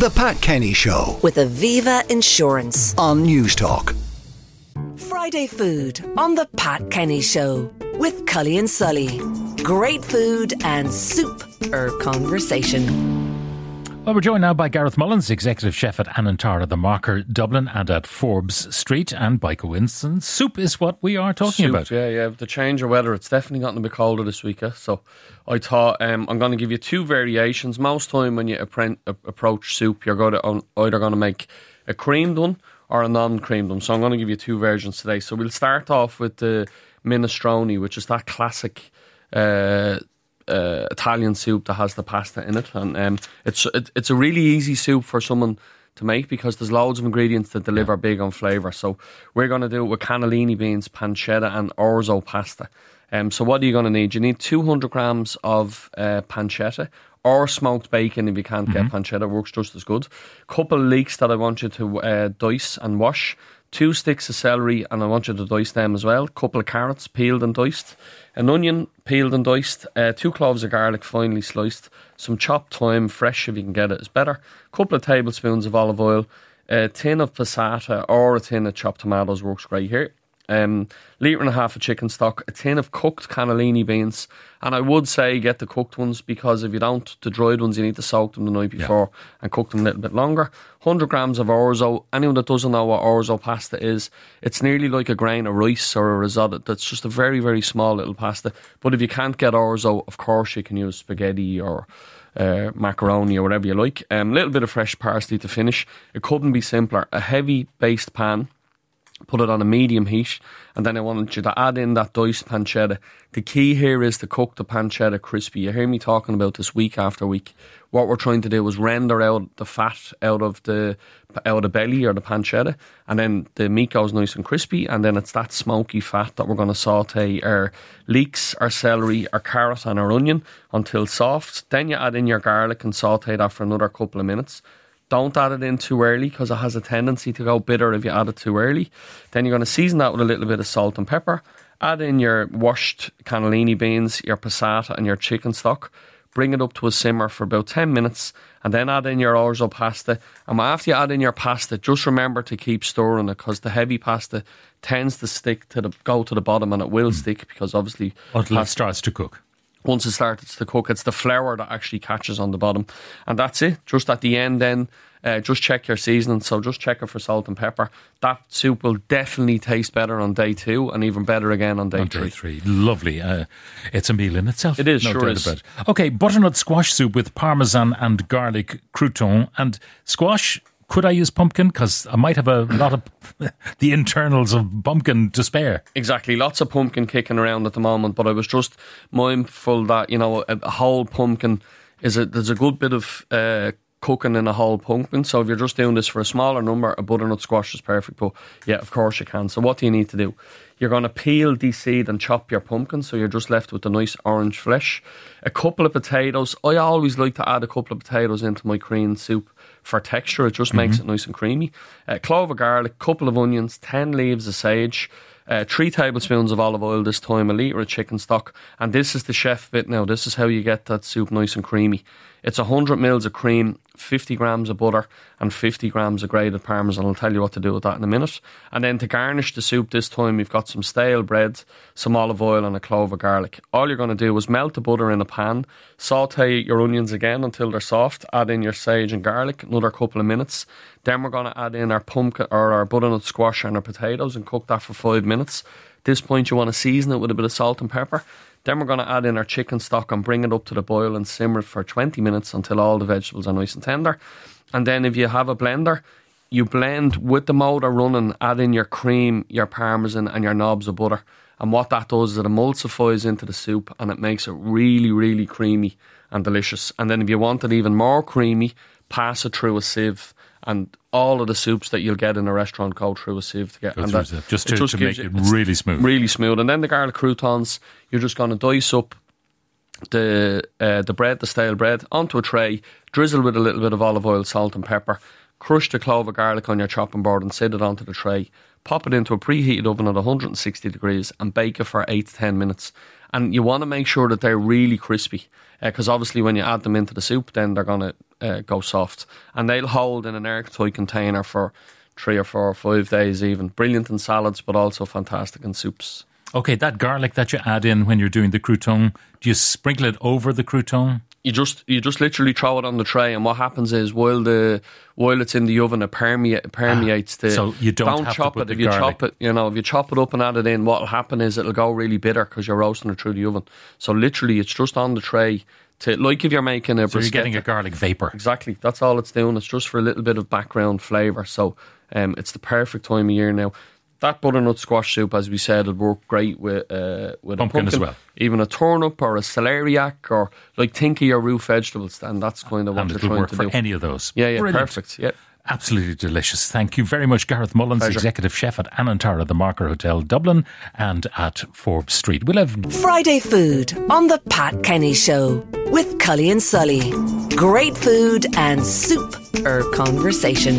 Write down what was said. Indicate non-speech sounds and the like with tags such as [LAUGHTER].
The Pat Kenny Show with Aviva Insurance. on Newstalk. Friday food on the Pat Kenny Show with Cully and Sully. Great food and soup or conversation. Well, we're joined now by Gareth Mullins, Executive Chef at Anantara, the Marker, Dublin, and at Forbes Street, and Biker Winston. Soup is what we are talking Soup, about. Yeah, yeah. The change of weather, it's definitely gotten a bit colder this week. eh? So I thought um, I'm going to give you two variations. Most time when you approach soup, you're going to either going to make a creamed one or a non-creamed one. So I'm going to give you two versions today. So we'll start off with the minestrone, which is that classic. Uh, uh, Italian soup that has the pasta in it, and um, it's it, it's a really easy soup for someone to make because there's loads of ingredients that deliver big on flavour. So we're going to do it with cannellini beans, pancetta, and orzo pasta. Um, so what are you going to need? You need 200 grams of uh, pancetta or smoked bacon if you can't get pancetta, works just as good. Couple of leeks that I want you to uh, dice and wash. Two sticks of celery, and I want you to dice them as well. Couple of carrots, peeled and diced. An onion, peeled and diced. Uh, two cloves of garlic, finely sliced. Some chopped thyme, fresh if you can get it, it, is better. Couple of tablespoons of olive oil. A tin of passata or a tin of chopped tomatoes works great here um, litre and a half of chicken stock, a tin of cooked cannellini beans, and I would say get the cooked ones because if you don't, the dried ones you need to soak them the night before and cook them a little bit longer. 100 grams of orzo. Anyone that doesn't know what orzo pasta is, it's nearly like a grain of rice or a risotto. That's just a very very small little pasta. But if you can't get orzo, of course you can use spaghetti or. Uh, macaroni or whatever you like. A um, little bit of fresh parsley to finish. It couldn't be simpler. A heavy based pan, put it on a medium heat, and then I wanted you to add in that diced pancetta. The key here is to cook the pancetta crispy. You hear me talking about this week after week. What we're trying to do is render out the fat out of the out of the belly or the pancetta, and then the meat goes nice and crispy, and then it's that smoky fat that we're going to saute our leeks, our celery, our carrot, and our onion until soft. Then you add in your garlic and saute that for another couple of minutes. Don't add it in too early because it has a tendency to go bitter if you add it too early. Then you're going to season that with a little bit of salt and pepper. Add in your washed cannellini beans, your passata, and your chicken stock. Bring it up to a simmer for about 10 minutes and then add in your orzo pasta. And after you add in your pasta, just remember to keep stirring it because the heavy pasta tends to stick to the go to the bottom and it will hmm. stick because obviously Until it starts to cook. Once it starts to cook, it's the flour that actually catches on the bottom. And that's it. Just at the end, then, uh, just check your seasoning. So just check it for salt and pepper. That soup will definitely taste better on day two and even better again on day On three. day three. Lovely. Uh, it's a meal in itself. It is, no sure is. Okay, butternut squash soup with parmesan and garlic crouton. And squash, could I use pumpkin? Because I might have a lot of [LAUGHS] the internals of pumpkin to spare. Exactly. Lots of pumpkin kicking around at the moment, but I was just mindful that, you know, a, whole pumpkin is a, there's a good bit of uh, cooking in a whole pumpkin. So if you're just doing this for a smaller number, a butternut squash is perfect. But yeah, of course you can. So what do you need to do? You're going to peel, deseed, and chop your pumpkin, so you're just left with the nice orange flesh. A couple of potatoes. I always like to add a couple of potatoes into my cream soup for texture. It just makes it nice and creamy. A clove of garlic, couple of onions, ten leaves of sage. Uh, three tablespoons of olive oil this time, a litre of chicken stock, and this is the chef bit now. This is how you get that soup nice and creamy. It's 100 mils of cream, 50 grams of butter, and 50 grams of grated parmesan. I'll tell you what to do with that in a minute. And then to garnish the soup this time, we've got some stale bread, some olive oil, and a clove of garlic. All you're going to do is melt the butter in a pan, saute your onions again until they're soft, add in your sage and garlic, another couple of minutes. Then we're going to add in our pumpkin or our butternut squash and our potatoes and cook that for five minutes. At this point, you want to season it with a bit of salt and pepper. Then we're going to add in our chicken stock and bring it up to the boil and simmer it for 20 minutes until all the vegetables are nice and tender. And then if you have a blender, you blend with the motor running, add in your cream, your parmesan, and your knobs of butter. And what that does is it emulsifies into the soup and it makes it really, really creamy and delicious. And then if you want it even more creamy, pass it through a sieve. And all of the soups that you'll get in a restaurant go through a sieve to get and that- just it to- to make it really smooth. Really smooth. And then the garlic croutons, you're just going to dice up the uh, the bread, the stale bread, onto a tray, drizzle with a little bit of olive oil, salt, and pepper. Crush the clove of garlic on your chopping board and set it onto the tray. Pop it into a preheated oven at 160 degrees and bake it for 8 to 10 minutes. and you want to make sure that they're really crispy because obviously when you add them into the soup, then they're gonna uh, go soft, and they'll hold in an airtight container for three or four or five days even. Brilliant in salads, but also fantastic in soups. Okay, that garlic that you add in when you're doing the crouton, do you sprinkle it over the crouton? you just you just literally throw it on the tray, and what happens is while the while it's in the oven, it permeate, permeates the. so you don't have to chop it. If you garlic- chop it, you know, if you chop it up and add it in, what'll happen is it'll go really bitter because you're roasting it through the oven. So literally, it's just on the tray to like if you're making a So you're getting a garlic vapor. Exactly. That's all it's doing. It's just for a little bit of background flavour. So um, it's the perfect time of year now. That butternut squash soup, as we said, would work great with uh, with Pumpkin a as well. even a turnip or a celeriac or like think of your root vegetables. And that's kind of what And you're it'll trying work to for do. any of those. yeah, yeah, Brilliant. perfect. Yeah. Absolutely delicious. Thank you very much, Gareth Mullins, Pleasure. Executive Chef at Anantara, the Marker Hotel, Dublin, and at Forbes Street. We'll have Friday Food on the Pat Kenny Show with Cully and Sully. Great food and soup or conversation